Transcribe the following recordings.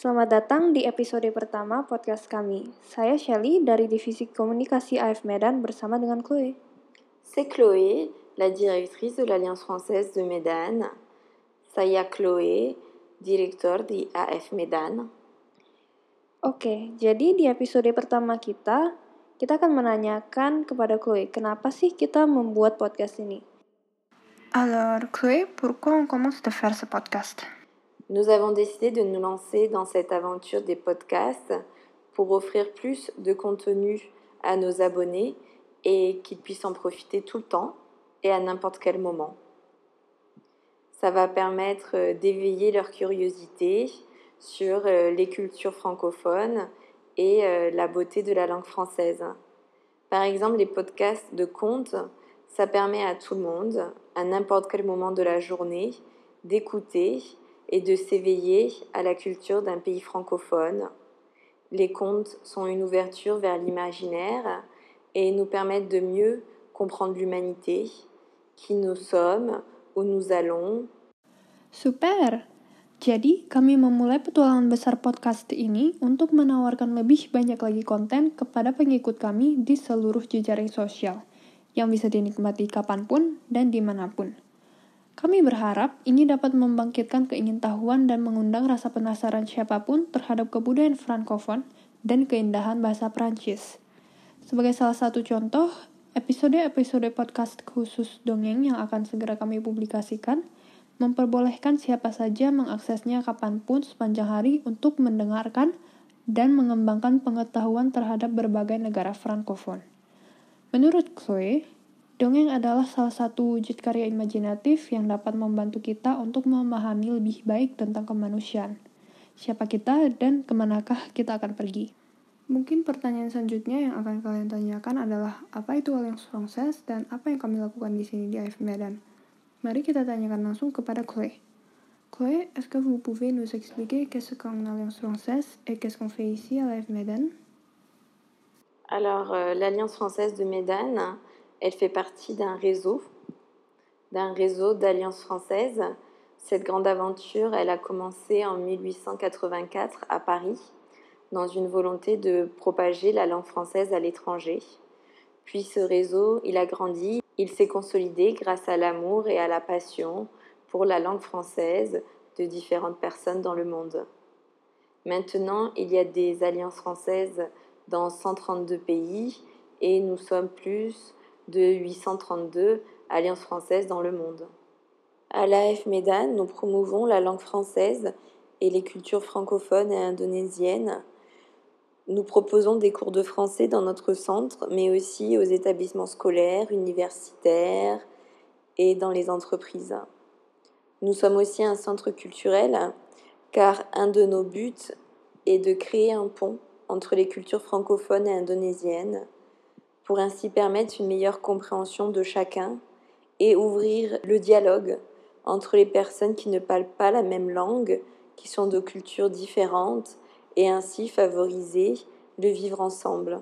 Selamat datang di episode pertama podcast kami. Saya Shelly dari Divisi Komunikasi AF Medan bersama dengan Chloe. C'est Chloé, la directrice de l'Alliance française de Medan. Saya Chloé, directeur di AF Medan. Oke, jadi di episode pertama kita, kita akan menanyakan kepada Chloe, kenapa sih kita membuat podcast ini? Alors, Chloé, pourquoi on commence de faire ce podcast? Nous avons décidé de nous lancer dans cette aventure des podcasts pour offrir plus de contenu à nos abonnés et qu'ils puissent en profiter tout le temps et à n'importe quel moment. Ça va permettre euh, d'éveiller leur curiosité sur euh, les cultures francophones et euh, la beauté de la langue française. Par exemple, les podcasts de contes, ça permet à tout le monde, à n'importe quel moment de la journée, d'écouter et de s'éveiller à la culture d'un pays francophone. Les contes sont une ouverture vers l'imaginaire et nous permettent de mieux comprendre l'humanité, qui nous sommes, où nous allons. Super! Jadi, kami memulai petualangan besar podcast ini untuk menawarkan lebih banyak lagi konten kepada pengikut kami di seluruh jejaring sosial, yang bisa dinikmati kapanpun dan dimanapun. Kami berharap ini dapat membangkitkan keingintahuan dan mengundang rasa penasaran siapa pun terhadap kebudayaan Frankofon dan keindahan bahasa Prancis. Sebagai salah satu contoh, episode-episode podcast khusus dongeng yang akan segera kami publikasikan memperbolehkan siapa saja mengaksesnya kapan pun sepanjang hari untuk mendengarkan dan mengembangkan pengetahuan terhadap berbagai negara Frankofon. Menurut Chloe, Dongeng adalah salah satu wujud karya imajinatif yang dapat membantu kita untuk memahami lebih baik tentang kemanusiaan. Siapa kita dan ke manakah kita akan pergi? Mungkin pertanyaan selanjutnya yang akan kalian tanyakan adalah apa itu Alliance Française dan apa yang kami lakukan di sini di AF Medan. Mari kita tanyakan langsung kepada Chloé. Chloé, est-ce que vous pouvez nous expliquer qu'est-ce qu'une Alliance Française et qu'est-ce qu'on fait ici à l'AF Medan? Alors, euh, l'Alliance Française de Médan, Elle fait partie d'un réseau, d'un réseau d'alliances françaises. Cette grande aventure, elle a commencé en 1884 à Paris, dans une volonté de propager la langue française à l'étranger. Puis ce réseau, il a grandi, il s'est consolidé grâce à l'amour et à la passion pour la langue française de différentes personnes dans le monde. Maintenant, il y a des alliances françaises dans 132 pays et nous sommes plus de 832 alliances françaises dans le monde. À l'AF Medan, nous promouvons la langue française et les cultures francophones et indonésiennes. Nous proposons des cours de français dans notre centre, mais aussi aux établissements scolaires, universitaires et dans les entreprises. Nous sommes aussi un centre culturel, car un de nos buts est de créer un pont entre les cultures francophones et indonésiennes pour ainsi permettre une meilleure compréhension de chacun et ouvrir le dialogue entre les personnes qui ne parlent pas la même langue, qui sont de cultures différentes, et ainsi favoriser le vivre ensemble.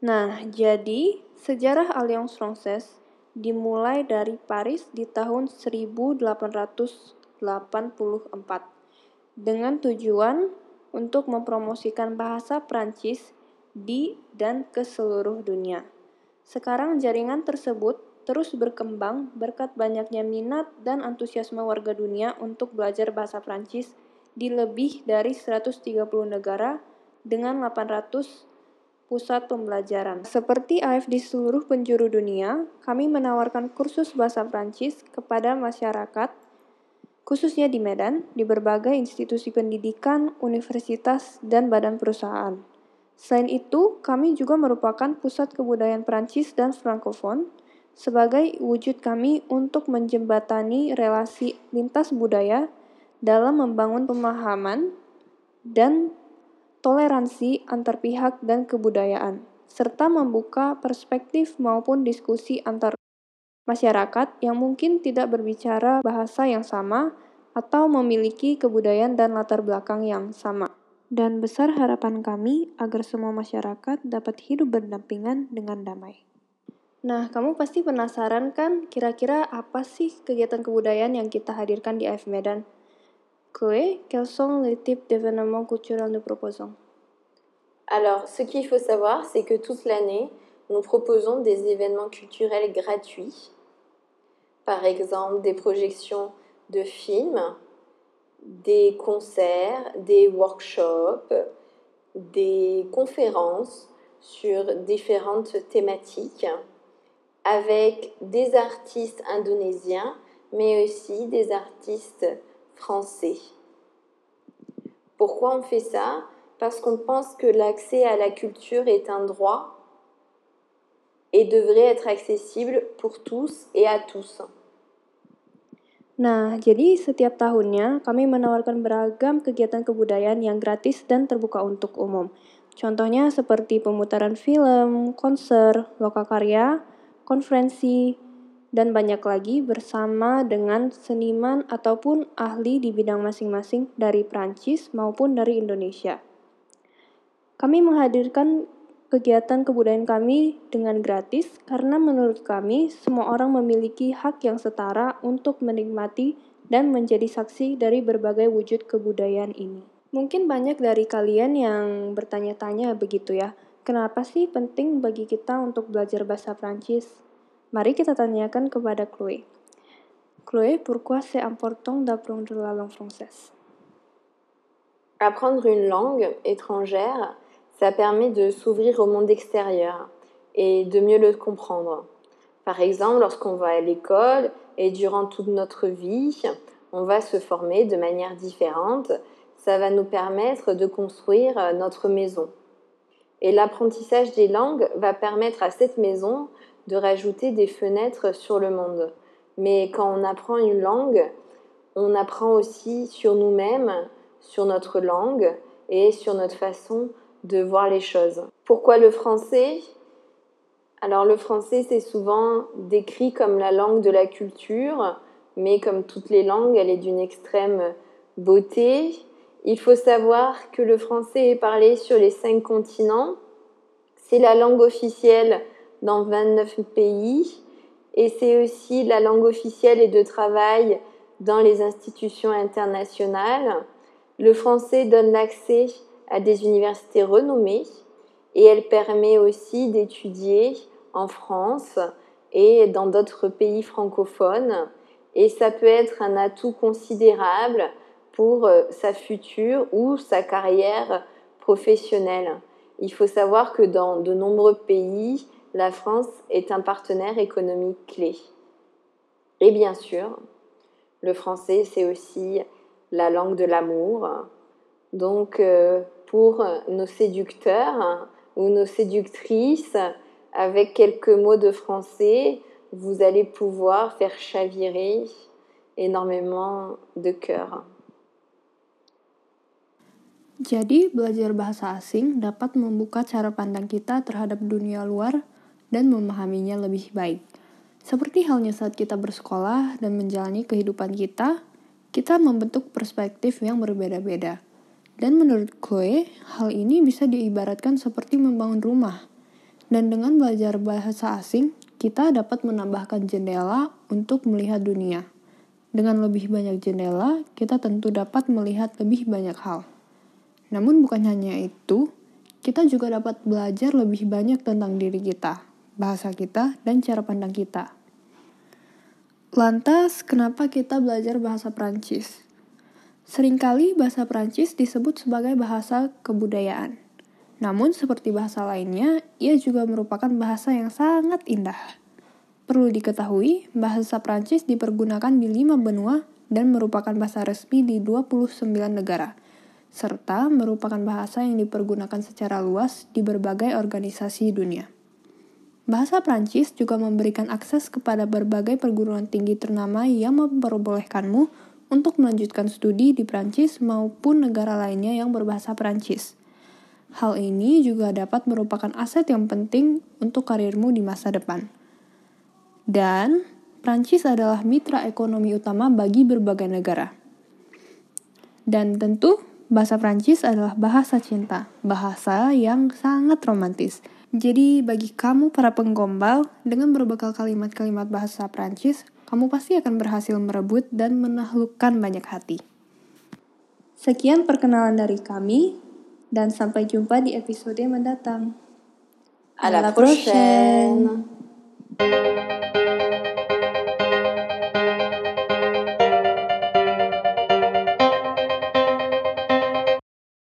Nah, jadi sejarah Alliance Française dimulai dari Paris di tahun 1884 dengan tujuan untuk mempromosikan bahasa Prancis di dan ke seluruh dunia. Sekarang jaringan tersebut terus berkembang berkat banyaknya minat dan antusiasme warga dunia untuk belajar bahasa Prancis di lebih dari 130 negara dengan 800 pusat pembelajaran. Seperti AF di seluruh penjuru dunia, kami menawarkan kursus bahasa Prancis kepada masyarakat, khususnya di Medan, di berbagai institusi pendidikan, universitas, dan badan perusahaan. Selain itu, kami juga merupakan pusat kebudayaan Prancis dan Frankofon sebagai wujud kami untuk menjembatani relasi lintas budaya dalam membangun pemahaman dan toleransi antar pihak dan kebudayaan, serta membuka perspektif maupun diskusi antar masyarakat yang mungkin tidak berbicara bahasa yang sama atau memiliki kebudayaan dan latar belakang yang sama dan besar harapan kami agar semua masyarakat dapat hidup berdampingan dengan damai. Nah, kamu pasti penasaran kan kira-kira apa sih kegiatan kebudayaan yang kita hadirkan di AF Medan? Chloé, quels sont les types d'événements culturels nous proposons Alors, ce qu'il faut savoir, c'est que toute l'année, nous proposons des événements culturels gratuits. Par exemple, des projections de films, des concerts, des workshops, des conférences sur différentes thématiques avec des artistes indonésiens, mais aussi des artistes français. Pourquoi on fait ça? Parce qu'on pense que l'accès à la culture est un droit et devrait être accessible pour tous et à tous. Nah, jadi setiap tahunnya kami menawarkan beragam kegiatan kebudayaan yang gratis dan terbuka untuk umum. Contohnya seperti pemutaran film, konser, lokakarya, konferensi, dan banyak lagi bersama dengan seniman ataupun ahli di bidang masing-masing dari Prancis maupun dari Indonesia. Kami menghadirkan kegiatan kebudayaan kami dengan gratis karena menurut kami semua orang memiliki hak yang setara untuk menikmati dan menjadi saksi dari berbagai wujud kebudayaan ini. Mungkin banyak dari kalian yang bertanya-tanya begitu ya, kenapa sih penting bagi kita untuk belajar bahasa Prancis? Mari kita tanyakan kepada Chloe. Chloé, pourquoi c'est important d'apprendre la langue française Apprendre une langue étrangère ça permet de s'ouvrir au monde extérieur et de mieux le comprendre. Par exemple, lorsqu'on va à l'école et durant toute notre vie, on va se former de manière différente, ça va nous permettre de construire notre maison. Et l'apprentissage des langues va permettre à cette maison de rajouter des fenêtres sur le monde. Mais quand on apprend une langue, on apprend aussi sur nous-mêmes, sur notre langue et sur notre façon de voir les choses. Pourquoi le français? Alors le français, c'est souvent décrit comme la langue de la culture, mais comme toutes les langues, elle est d'une extrême beauté. Il faut savoir que le français est parlé sur les cinq continents. C'est la langue officielle dans 29 pays et c'est aussi la langue officielle et de travail dans les institutions internationales. Le français donne l'accès à des universités renommées et elle permet aussi d'étudier en France et dans d'autres pays francophones et ça peut être un atout considérable pour euh, sa future ou sa carrière professionnelle. Il faut savoir que dans de nombreux pays, la France est un partenaire économique clé. Et bien sûr, le français, c'est aussi la langue de l'amour. Donc, euh, pour nos séducteurs ou nos séductrices, avec quelques mots de français, vous allez pouvoir faire chavirer énormément de cœur. Jadi, belajar bahasa asing dapat membuka cara pandang kita terhadap dunia luar dan memahaminya lebih baik. Seperti halnya saat kita bersekolah dan menjalani kehidupan kita, kita membentuk perspektif yang berbeda-beda. Dan menurut Chloe, hal ini bisa diibaratkan seperti membangun rumah. Dan dengan belajar bahasa asing, kita dapat menambahkan jendela untuk melihat dunia. Dengan lebih banyak jendela, kita tentu dapat melihat lebih banyak hal. Namun bukan hanya itu, kita juga dapat belajar lebih banyak tentang diri kita, bahasa kita, dan cara pandang kita. Lantas, kenapa kita belajar bahasa Prancis? Seringkali bahasa Prancis disebut sebagai bahasa kebudayaan. Namun seperti bahasa lainnya, ia juga merupakan bahasa yang sangat indah. Perlu diketahui, bahasa Prancis dipergunakan di lima benua dan merupakan bahasa resmi di 29 negara, serta merupakan bahasa yang dipergunakan secara luas di berbagai organisasi dunia. Bahasa Prancis juga memberikan akses kepada berbagai perguruan tinggi ternama yang memperbolehkanmu untuk melanjutkan studi di Prancis maupun negara lainnya yang berbahasa Prancis. Hal ini juga dapat merupakan aset yang penting untuk karirmu di masa depan. Dan Prancis adalah mitra ekonomi utama bagi berbagai negara. Dan tentu, bahasa Prancis adalah bahasa cinta, bahasa yang sangat romantis. Jadi, bagi kamu para penggombal, dengan berbekal kalimat-kalimat bahasa Prancis, kamu pasti akan berhasil merebut dan menaklukkan banyak hati. Sekian perkenalan dari kami, dan sampai jumpa di episode mendatang. À la prochaine.